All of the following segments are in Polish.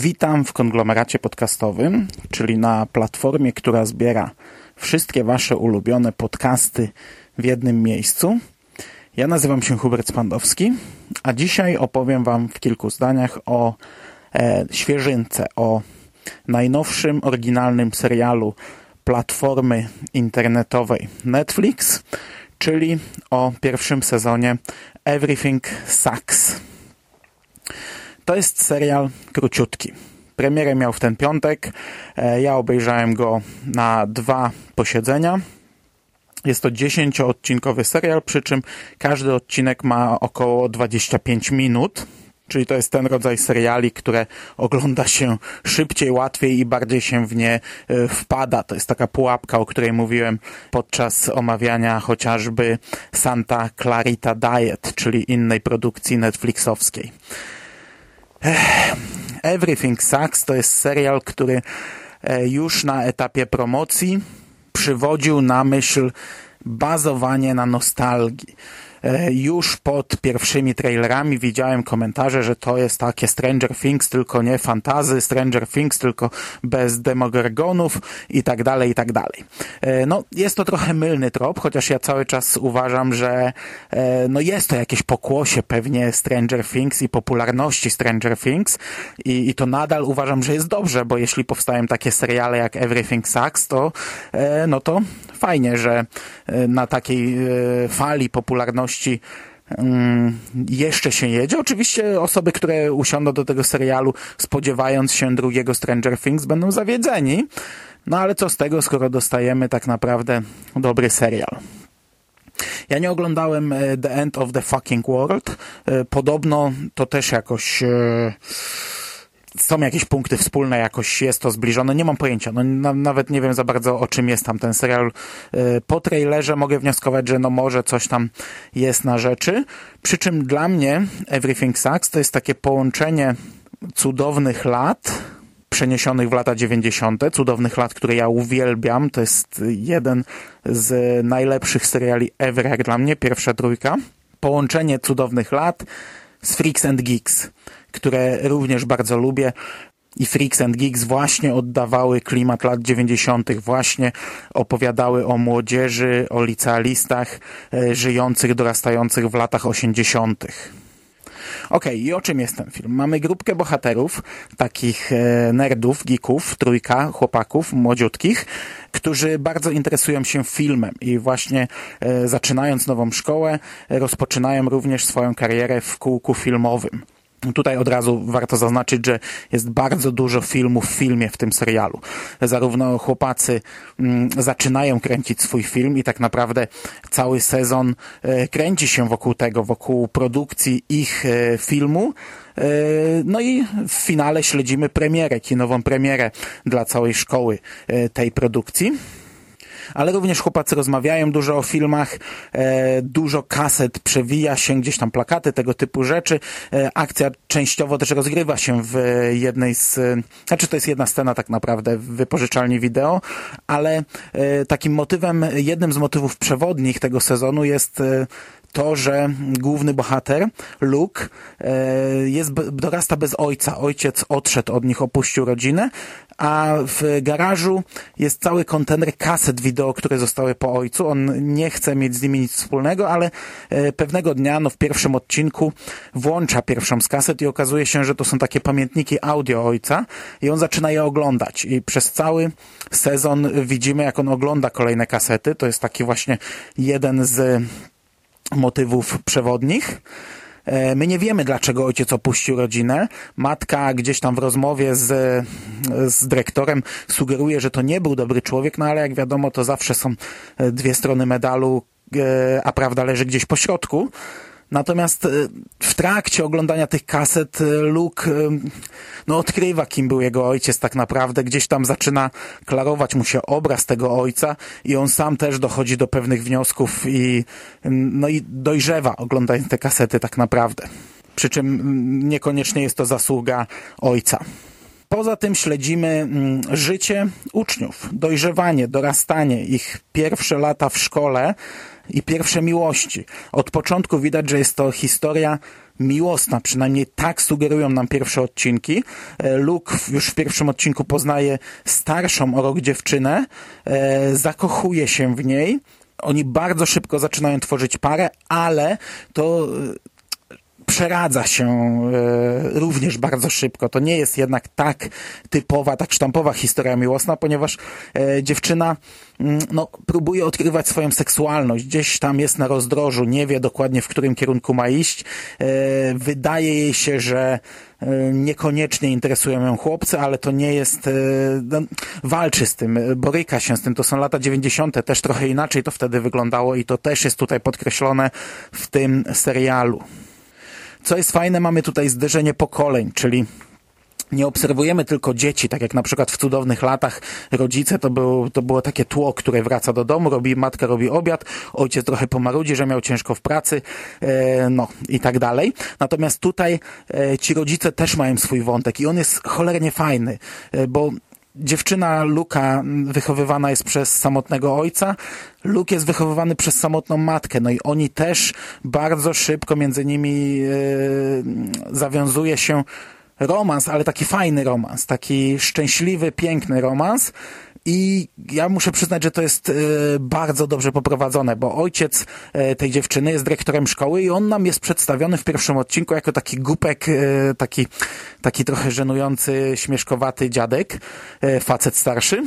Witam w konglomeracie podcastowym, czyli na platformie, która zbiera wszystkie Wasze ulubione podcasty w jednym miejscu. Ja nazywam się Hubert Spandowski, a dzisiaj opowiem Wam w kilku zdaniach o e, świeżynce, o najnowszym, oryginalnym serialu platformy internetowej Netflix, czyli o pierwszym sezonie Everything Sucks. To jest serial króciutki. Premierę miał w ten piątek. E, ja obejrzałem go na dwa posiedzenia. Jest to 10-odcinkowy serial, przy czym każdy odcinek ma około 25 minut. Czyli to jest ten rodzaj seriali, które ogląda się szybciej, łatwiej i bardziej się w nie e, wpada. To jest taka pułapka, o której mówiłem podczas omawiania chociażby Santa Clarita Diet, czyli innej produkcji netflixowskiej. Everything Sucks to jest serial, który e, już na etapie promocji przywodził na myśl bazowanie na nostalgii. E, już pod pierwszymi trailerami widziałem komentarze, że to jest takie Stranger Things, tylko nie fantazy, Stranger Things, tylko bez demogorgonów i tak dalej, i tak dalej. E, no, jest to trochę mylny trop, chociaż ja cały czas uważam, że e, no jest to jakieś pokłosie pewnie Stranger Things i popularności Stranger Things i, i to nadal uważam, że jest dobrze, bo jeśli powstają takie seriale jak Everything Sucks, to no to fajnie, że na takiej fali popularności Mm, jeszcze się jedzie. Oczywiście osoby, które usiądą do tego serialu spodziewając się drugiego Stranger Things będą zawiedzeni. No ale co z tego, skoro dostajemy tak naprawdę dobry serial. Ja nie oglądałem e, The End of the Fucking World. E, podobno to też jakoś e, są jakieś punkty wspólne, jakoś jest to zbliżone, nie mam pojęcia, no, na, nawet nie wiem za bardzo o czym jest tam ten serial. Y, po trailerze mogę wnioskować, że no może coś tam jest na rzeczy, przy czym dla mnie Everything Sucks to jest takie połączenie cudownych lat, przeniesionych w lata 90., cudownych lat, które ja uwielbiam, to jest jeden z najlepszych seriali ever jak dla mnie, pierwsza trójka. Połączenie cudownych lat z Freaks and Geeks które również bardzo lubię. I Freaks and Geeks właśnie oddawały klimat lat 90., właśnie opowiadały o młodzieży, o licealistach e, żyjących, dorastających w latach 80. Okej, okay, i o czym jest ten film? Mamy grupkę bohaterów, takich e, nerdów, geeków, trójka chłopaków młodziutkich, którzy bardzo interesują się filmem i właśnie e, zaczynając nową szkołę, rozpoczynają również swoją karierę w kółku filmowym. Tutaj od razu warto zaznaczyć, że jest bardzo dużo filmów w filmie w tym serialu. Zarówno chłopacy mm, zaczynają kręcić swój film i tak naprawdę cały sezon e, kręci się wokół tego, wokół produkcji ich e, filmu. E, no i w finale śledzimy premierę, kinową premierę dla całej szkoły tej produkcji ale również chłopacy rozmawiają dużo o filmach, e, dużo kaset przewija się, gdzieś tam plakaty, tego typu rzeczy. E, akcja częściowo też rozgrywa się w jednej z, znaczy to jest jedna scena tak naprawdę w wypożyczalni wideo, ale e, takim motywem, jednym z motywów przewodnich tego sezonu jest to, że główny bohater, Luke, e, jest, dorasta bez ojca. Ojciec odszedł od nich, opuścił rodzinę, a w garażu jest cały kontener kaset wideo, które zostały po ojcu. On nie chce mieć z nimi nic wspólnego, ale e, pewnego dnia, no w pierwszym odcinku włącza pierwszą z kaset i okazuje się, że to są takie pamiętniki audio ojca i on zaczyna je oglądać i przez cały sezon widzimy, jak on ogląda kolejne kasety. To jest taki właśnie jeden z motywów przewodnich. E, my nie wiemy, dlaczego ojciec opuścił rodzinę. Matka gdzieś tam w rozmowie z, z dyrektorem sugeruje, że to nie był dobry człowiek, no ale jak wiadomo, to zawsze są dwie strony medalu, e, a prawda leży gdzieś po środku. Natomiast e, w trakcie oglądania tych kaset e, Luke e, no, odkrywa, kim był jego ojciec tak naprawdę. Gdzieś tam zaczyna klarować mu się obraz tego ojca i on sam też dochodzi do pewnych wniosków i, no, i dojrzewa oglądając te kasety tak naprawdę. Przy czym niekoniecznie jest to zasługa ojca. Poza tym śledzimy mm, życie uczniów, dojrzewanie, dorastanie, ich pierwsze lata w szkole i pierwsze miłości. Od początku widać, że jest to historia miłosna, przynajmniej tak sugerują nam pierwsze odcinki. E, Luke już w pierwszym odcinku poznaje starszą o rok dziewczynę, e, zakochuje się w niej. Oni bardzo szybko zaczynają tworzyć parę, ale to przeradza się e, również bardzo szybko. To nie jest jednak tak typowa, tak sztampowa historia miłosna, ponieważ e, dziewczyna mm, no, próbuje odkrywać swoją seksualność. Gdzieś tam jest na rozdrożu, nie wie dokładnie, w którym kierunku ma iść. E, wydaje jej się, że niekoniecznie interesują ją chłopcy, ale to nie jest, no, walczy z tym, boryka się z tym. To są lata 90. też trochę inaczej to wtedy wyglądało i to też jest tutaj podkreślone w tym serialu. Co jest fajne, mamy tutaj zderzenie pokoleń, czyli nie obserwujemy tylko dzieci, tak jak na przykład w cudownych latach rodzice to, był, to było takie tło, które wraca do domu, robi, matka robi obiad, ojciec trochę pomarudzi, że miał ciężko w pracy, e, no i tak dalej. Natomiast tutaj e, ci rodzice też mają swój wątek i on jest cholernie fajny, e, bo dziewczyna Luka wychowywana jest przez samotnego ojca, Luke jest wychowywany przez samotną matkę, no i oni też bardzo szybko między nimi yy, zawiązuje się romans, ale taki fajny romans, taki szczęśliwy, piękny romans, i ja muszę przyznać, że to jest e, bardzo dobrze poprowadzone, bo ojciec e, tej dziewczyny jest dyrektorem szkoły i on nam jest przedstawiony w pierwszym odcinku jako taki głupek, e, taki, taki trochę żenujący, śmieszkowaty dziadek, facet starszy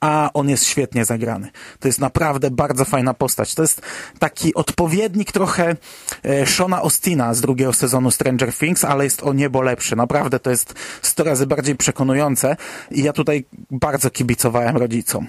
a on jest świetnie zagrany. To jest naprawdę bardzo fajna postać. To jest taki odpowiednik trochę e, Shona Ostina z drugiego sezonu Stranger Things, ale jest o niebo lepszy. Naprawdę to jest 100 razy bardziej przekonujące i ja tutaj bardzo kibicowałem rodzicom.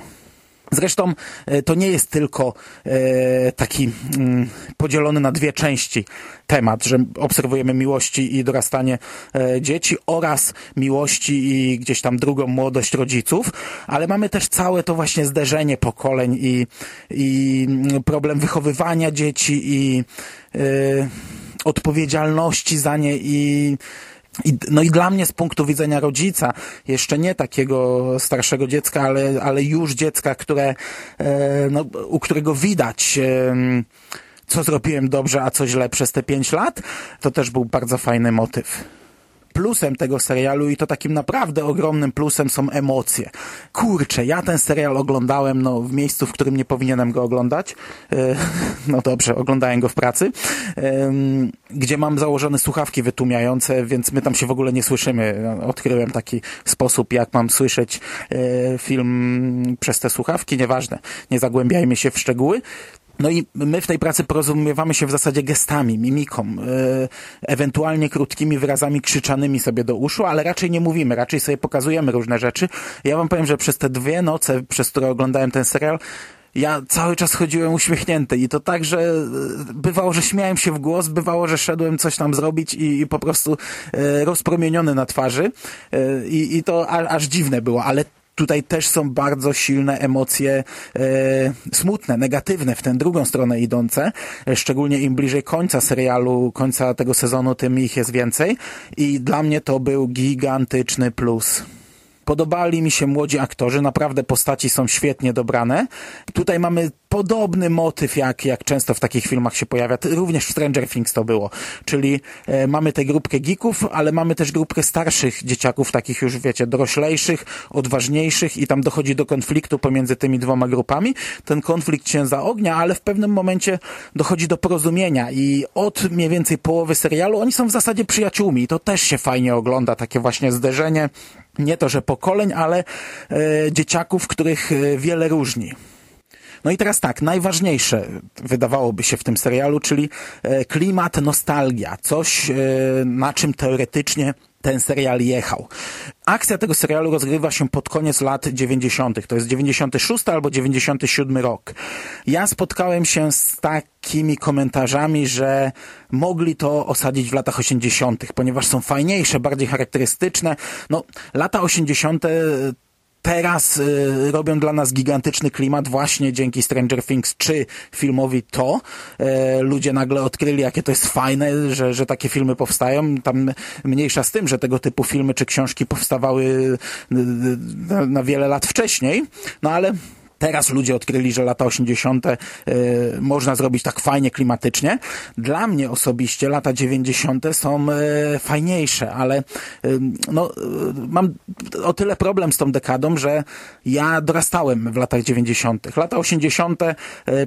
Zresztą e, to nie jest tylko e, taki mm, podzielony na dwie części temat, że obserwujemy miłości i dorastanie e, dzieci oraz miłości i gdzieś tam drugą młodość rodziców, ale mamy też całe to właśnie zderzenie pokoleń i, i mm, problem wychowywania dzieci i odpowiedzialności za nie i i, no i dla mnie z punktu widzenia rodzica, jeszcze nie takiego starszego dziecka, ale, ale już dziecka, które, e, no, u którego widać, e, co zrobiłem dobrze, a co źle przez te pięć lat, to też był bardzo fajny motyw plusem tego serialu i to takim naprawdę ogromnym plusem są emocje. Kurczę, ja ten serial oglądałem no, w miejscu, w którym nie powinienem go oglądać. E, no dobrze, oglądałem go w pracy, gdzie mam założone słuchawki wytłumiające, więc my tam się w ogóle nie słyszymy. Odkryłem taki sposób, jak mam słyszeć e, film przez te słuchawki. Nieważne, nie zagłębiajmy się w szczegóły. No i my w tej pracy porozumiewamy się w zasadzie gestami, mimiką, yy, ewentualnie krótkimi wyrazami krzyczanymi sobie do uszu, ale raczej nie mówimy, raczej sobie pokazujemy różne rzeczy. Ja wam powiem, że przez te dwie noce, przez które oglądałem ten serial, ja cały czas chodziłem uśmiechnięty i to tak, że e, bywało, że śmiałem się w głos, bywało, że szedłem coś tam zrobić i, i po prostu e, rozpromieniony na twarzy e, i, i to a, aż dziwne było, ale tutaj też są bardzo silne emocje e, smutne, negatywne, w tę drugą stronę idące. E, szczególnie im bliżej końca serialu, końca tego sezonu, tym ich jest więcej. I dla mnie to był gigantyczny plus. Podobali mi się młodzi aktorzy, naprawdę postaci są świetnie dobrane. Tutaj mamy podobny motyw, jak, jak często w takich filmach się pojawia. Również w Stranger Things to było. Czyli e, mamy tę grupkę geeków, ale mamy też grupkę starszych dzieciaków, takich już wiecie, doroślejszych, odważniejszych i tam dochodzi do konfliktu pomiędzy tymi dwoma grupami. Ten konflikt się zaognia, ale w pewnym momencie dochodzi do porozumienia i od mniej więcej połowy serialu oni są w zasadzie przyjaciółmi i to też się fajnie ogląda, takie właśnie zderzenie nie to, że pokoleń, ale e, dzieciaków, których e, wiele różni. No i teraz tak, najważniejsze wydawałoby się w tym serialu, czyli e, klimat, nostalgia, coś e, na czym teoretycznie ten serial jechał. Akcja tego serialu rozgrywa się pod koniec lat 90. To jest 96 albo 97 rok. Ja spotkałem się z takimi komentarzami, że mogli to osadzić w latach 80., ponieważ są fajniejsze, bardziej charakterystyczne. No, lata 80 teraz y, robią dla nas gigantyczny klimat właśnie dzięki Stranger Things czy filmowi To. E, ludzie nagle odkryli, jakie to jest fajne, że, że takie filmy powstają. Tam mniejsza z tym, że tego typu filmy czy książki powstawały y, na, na wiele lat wcześniej, no ale Teraz ludzie odkryli, że lata 80. Y, można zrobić tak fajnie, klimatycznie. Dla mnie osobiście lata 90. są y, fajniejsze, ale y, no, mam o tyle problem z tą dekadą, że ja dorastałem w latach 90. Lata 80.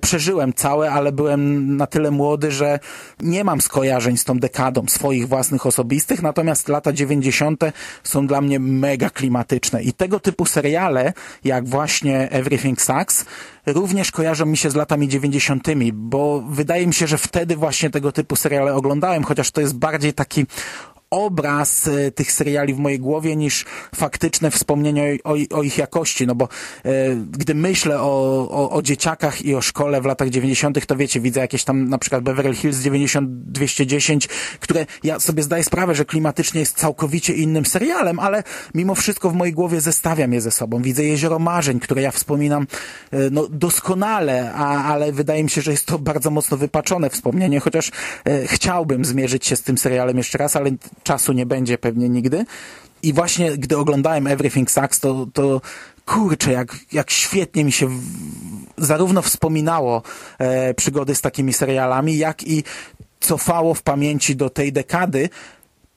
przeżyłem całe, ale byłem na tyle młody, że nie mam skojarzeń z tą dekadą swoich własnych osobistych, natomiast lata 90. są dla mnie mega klimatyczne i tego typu seriale, jak właśnie Everything Sax również kojarzą mi się z latami 90., bo wydaje mi się, że wtedy właśnie tego typu seriale oglądałem, chociaż to jest bardziej taki obraz e, tych seriali w mojej głowie niż faktyczne wspomnienie o, o, o ich jakości, no bo e, gdy myślę o, o, o, dzieciakach i o szkole w latach 90., to wiecie, widzę jakieś tam na przykład Beverly Hills 90-210, które ja sobie zdaję sprawę, że klimatycznie jest całkowicie innym serialem, ale mimo wszystko w mojej głowie zestawiam je ze sobą. Widzę Jezioro Marzeń, które ja wspominam e, no, doskonale, a, ale wydaje mi się, że jest to bardzo mocno wypaczone wspomnienie, chociaż e, chciałbym zmierzyć się z tym serialem jeszcze raz, ale czasu nie będzie pewnie nigdy. I właśnie gdy oglądałem Everything Sucks, to, to kurczę, jak, jak świetnie mi się w, zarówno wspominało e, przygody z takimi serialami, jak i cofało w pamięci do tej dekady,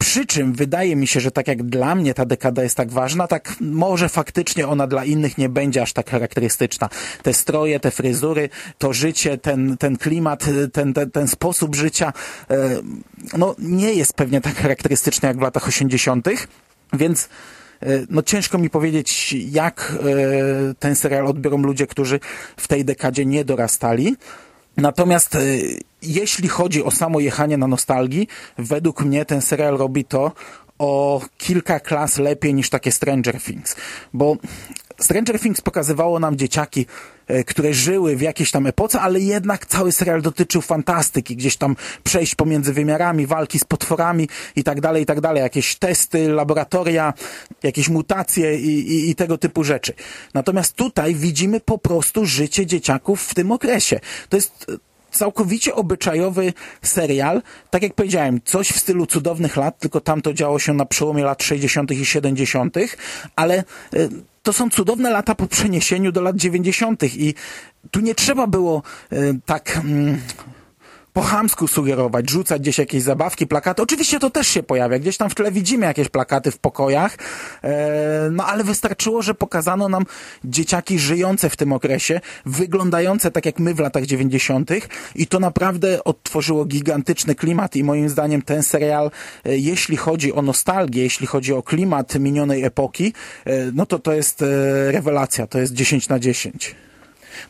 przy czym wydaje mi się, że tak jak dla mnie ta dekada jest tak ważna, tak może faktycznie ona dla innych nie będzie aż tak charakterystyczna. Te stroje, te fryzury, to życie, ten, ten klimat, ten, ten, ten sposób życia, e, no nie jest pewnie tak charakterystyczny jak w latach 80., więc e, no ciężko mi powiedzieć, jak e, ten serial odbiorą ludzie, którzy w tej dekadzie nie dorastali. Natomiast jeśli chodzi o samo jechanie na nostalgii, według mnie ten serial robi to o kilka klas lepiej niż takie Stranger Things. Bo Stranger Things pokazywało nam dzieciaki, e, które żyły w jakiejś tam epoce, ale jednak cały serial dotyczył fantastyki, gdzieś tam przejść pomiędzy wymiarami, walki z potworami i tak dalej, i tak dalej. Jakieś testy, laboratoria, jakieś mutacje i, i, i tego typu rzeczy. Natomiast tutaj widzimy po prostu życie dzieciaków w tym okresie. To jest całkowicie obyczajowy serial. Tak jak powiedziałem, coś w stylu cudownych lat, tylko tam to działo się na przełomie lat 60. i 70., ale y, to są cudowne lata po przeniesieniu do lat 90. i tu nie trzeba było y, tak mm, po chamsku sugerować, rzucać gdzieś jakieś zabawki, plakaty. Oczywiście to też się pojawia. Gdzieś tam w tle widzimy jakieś plakaty w pokojach, e, no ale wystarczyło, że pokazano nam dzieciaki żyjące w tym okresie, wyglądające tak jak my w latach 90. i to naprawdę odtworzyło gigantyczny klimat i moim zdaniem ten serial, e, jeśli chodzi o nostalgię, jeśli chodzi o klimat minionej epoki, e, no to to jest rewelacja, to jest 10 na 10.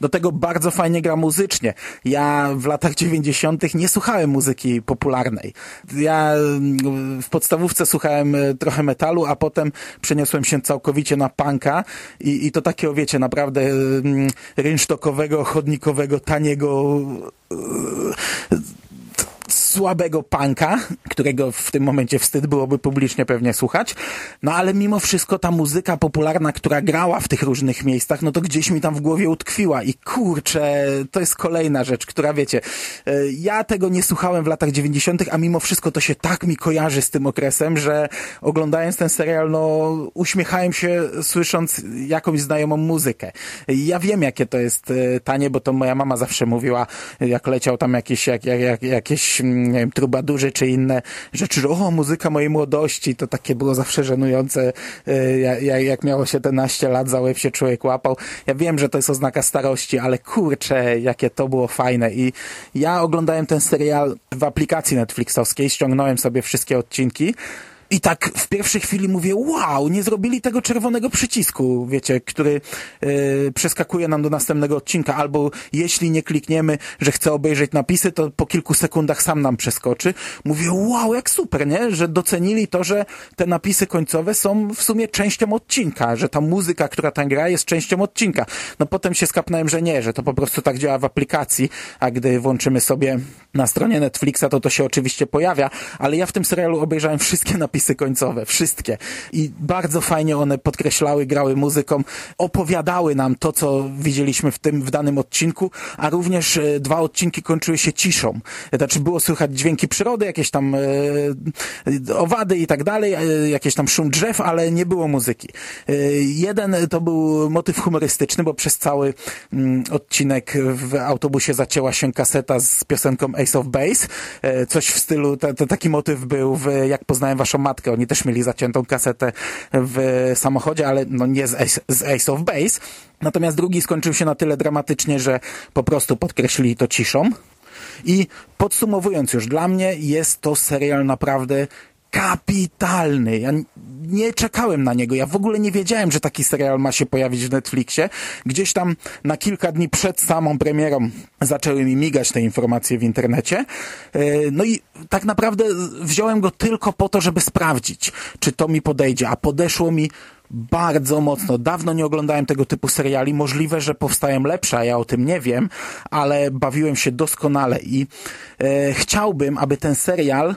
Do tego bardzo fajnie gra muzycznie. Ja w latach 90. nie słuchałem muzyki popularnej. Ja mm, w podstawówce słuchałem e, trochę metalu, a potem przeniosłem się całkowicie na punka i, i to takiego, wiecie, naprawdę mm, rynsztokowego, chodnikowego, taniego e, słabego punka, którego w tym momencie wstyd byłoby publicznie pewnie słuchać. No ale mimo wszystko ta muzyka popularna, która grała w tych różnych miejscach, no to gdzieś mi tam w głowie utkwiła i kurczę, to jest kolejna rzecz, która wiecie, e, ja tego nie słuchałem w latach 90., a mimo wszystko to się tak mi kojarzy z tym okresem, że oglądając ten serial, no uśmiechałem się słysząc jakąś znajomą muzykę. Ja wiem, jakie to jest e, tanie, bo to moja mama zawsze mówiła, jak leciał tam jakieś, jak, jak, jak, jakieś nie wiem, czy inne rzeczy, że o, muzyka mojej młodości, to takie było zawsze żenujące, e, jak miało 17 lat, za łeb się człowiek łapał. Ja wiem, że to jest oznaka starości, ale kurczę, jakie to było fajne i ja oglądałem ten serial w aplikacji Netflixowskiej, ściągnąłem sobie wszystkie odcinki I tak w pierwszej chwili mówię, wow, nie zrobili tego czerwonego przycisku, wiecie, który yy, przeskakuje nam do następnego odcinka, albo jeśli nie klikniemy, że chcę obejrzeć napisy, to po kilku sekundach sam nam przeskoczy. Mówię, wow, jak super, nie? Że docenili to, że te napisy końcowe są w sumie częścią odcinka, że ta muzyka, która tam gra, jest częścią odcinka. No potem się skapnąłem, że nie, że to po prostu tak działa w aplikacji, a gdy włączymy sobie na stronie Netflixa, to to się oczywiście pojawia, ale ja w tym serialu obejrzałem wszystkie napisy końcowe, wszystkie. I bardzo fajnie one podkreślały, grały muzyką, opowiadały nam to, co widzieliśmy w tym, w danym odcinku, a również e, dwa odcinki kończyły się ciszą. Znaczy było słychać dźwięki przyrody, jakieś tam e, owady i tak dalej, e, jakieś tam szum drzew, ale nie było muzyki. E, jeden to był motyw humorystyczny, bo przez cały mm, odcinek w autobusie zacięła się kaseta z piosenką Ace of Base. E, coś w stylu, ta, taki motyw był w Jak poznałem waszą matkę. Oni też mieli zaciętą kasetę w samochodzie, ale no nie z Ace, z Ace of Base. Natomiast drugi skończył się na tyle dramatycznie, że po prostu podkreślili to ciszą. I podsumowując już, dla mnie jest to serial naprawdę kapitalny. Ja nie czekałem na niego. Ja w ogóle nie wiedziałem, że taki serial ma się pojawić w Netflixie. Gdzieś tam na kilka dni przed samą premierą zaczęły mi migać te informacje w internecie. E, no i tak naprawdę wziąłem go tylko po to, żeby sprawdzić, czy to mi podejdzie. A podeszło mi bardzo mocno. Dawno nie oglądałem tego typu seriali. Możliwe, że powstają lepsze, a ja o tym nie wiem, ale bawiłem się doskonale i e, chciałbym, aby ten serial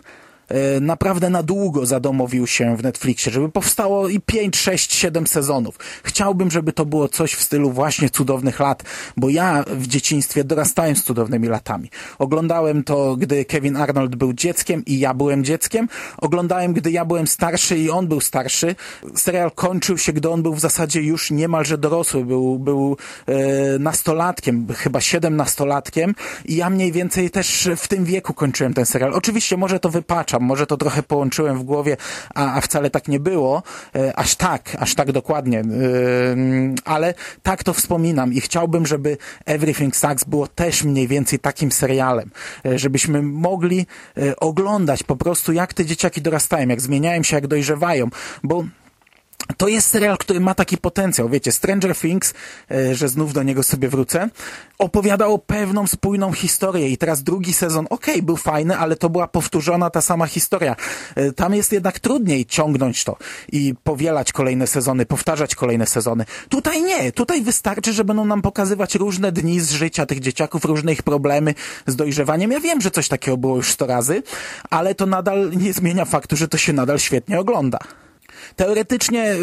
naprawdę na długo zadomowił się w Netflixie, żeby powstało i 5, 6, 7 sezonów. Chciałbym, żeby to było coś w stylu właśnie cudownych lat, bo ja w dzieciństwie dorastałem z cudownymi latami. Oglądałem to, gdy Kevin Arnold był dzieckiem i ja byłem dzieckiem. Oglądałem, gdy ja byłem starszy i on był starszy. Serial kończył się, gdy on był w zasadzie już niemalże dorosły, był, był e, nastolatkiem, chyba siedemnastolatkiem i ja mniej więcej też w tym wieku kończyłem ten serial. Oczywiście może to wypacza, przepraszam, może to trochę połączyłem w głowie, a, a wcale tak nie było, e, aż tak, aż tak dokładnie, e, ale tak to wspominam i chciałbym, żeby Everything Sucks było też mniej więcej takim serialem, e, żebyśmy mogli oglądać po prostu jak te dzieciaki dorastają, jak zmieniają się, jak dojrzewają, bo to jest serial, który ma taki potencjał. Wiecie, Stranger Things, e, że znów do niego sobie wrócę, opowiadało pewną spójną historię i teraz drugi sezon, okej, okay, był fajny, ale to była powtórzona ta sama historia. E, tam jest jednak trudniej ciągnąć to i powielać kolejne sezony, powtarzać kolejne sezony. Tutaj nie. Tutaj wystarczy, że będą nam pokazywać różne dni z życia tych dzieciaków, różne ich problemy z dojrzewaniem. Ja wiem, że coś takiego było już sto razy, ale to nadal nie zmienia faktu, że to się nadal świetnie ogląda. Teoretycznie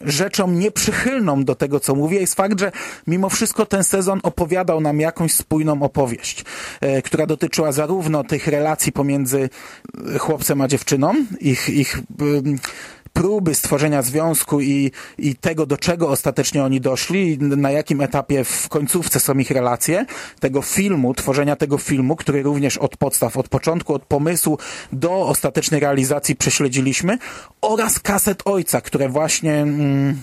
rzeczą nieprzychylną do tego, co mówię, jest fakt, że mimo wszystko ten sezon opowiadał nam jakąś spójną opowieść, e, która dotyczyła zarówno tych relacji pomiędzy chłopcem a dziewczyną, ich, ich próby stworzenia związku i, i tego, do czego ostatecznie oni doszli, na jakim etapie w końcówce są ich relacje, tego filmu, tworzenia tego filmu, który również od podstaw, od początku, od pomysłu do ostatecznej realizacji prześledziliśmy oraz kaset ojca, które właśnie... Mm,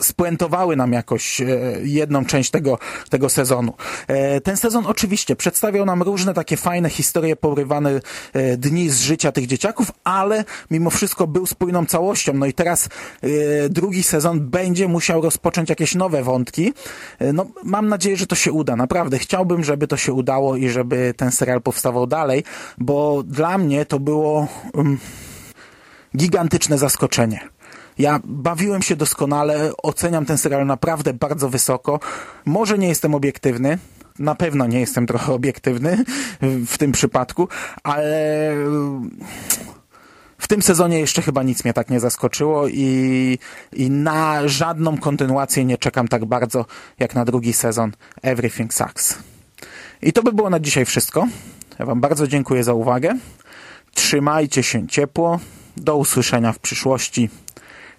spuentowały nam jakoś e, jedną część tego, tego sezonu. E, ten sezon oczywiście przedstawiał nam różne takie fajne historie, porywane e, dni z życia tych dzieciaków, ale mimo wszystko był spójną całością. No i teraz drugi sezon będzie musiał rozpocząć jakieś nowe wątki. No, mam nadzieję, że to się uda. Naprawdę chciałbym, żeby to się udało i żeby ten serial powstawał dalej, bo dla mnie to było um, gigantyczne zaskoczenie. Ja bawiłem się doskonale, oceniam ten serial naprawdę bardzo wysoko. Może nie jestem obiektywny, na pewno nie jestem trochę obiektywny w tym przypadku, ale w tym sezonie jeszcze chyba nic mnie tak nie zaskoczyło i, i na żadną kontynuację nie czekam tak bardzo jak na drugi sezon Everything Sucks. I to by było na dzisiaj wszystko. Ja Wam bardzo dziękuję za uwagę. Trzymajcie się ciepło. Do usłyszenia w przyszłości.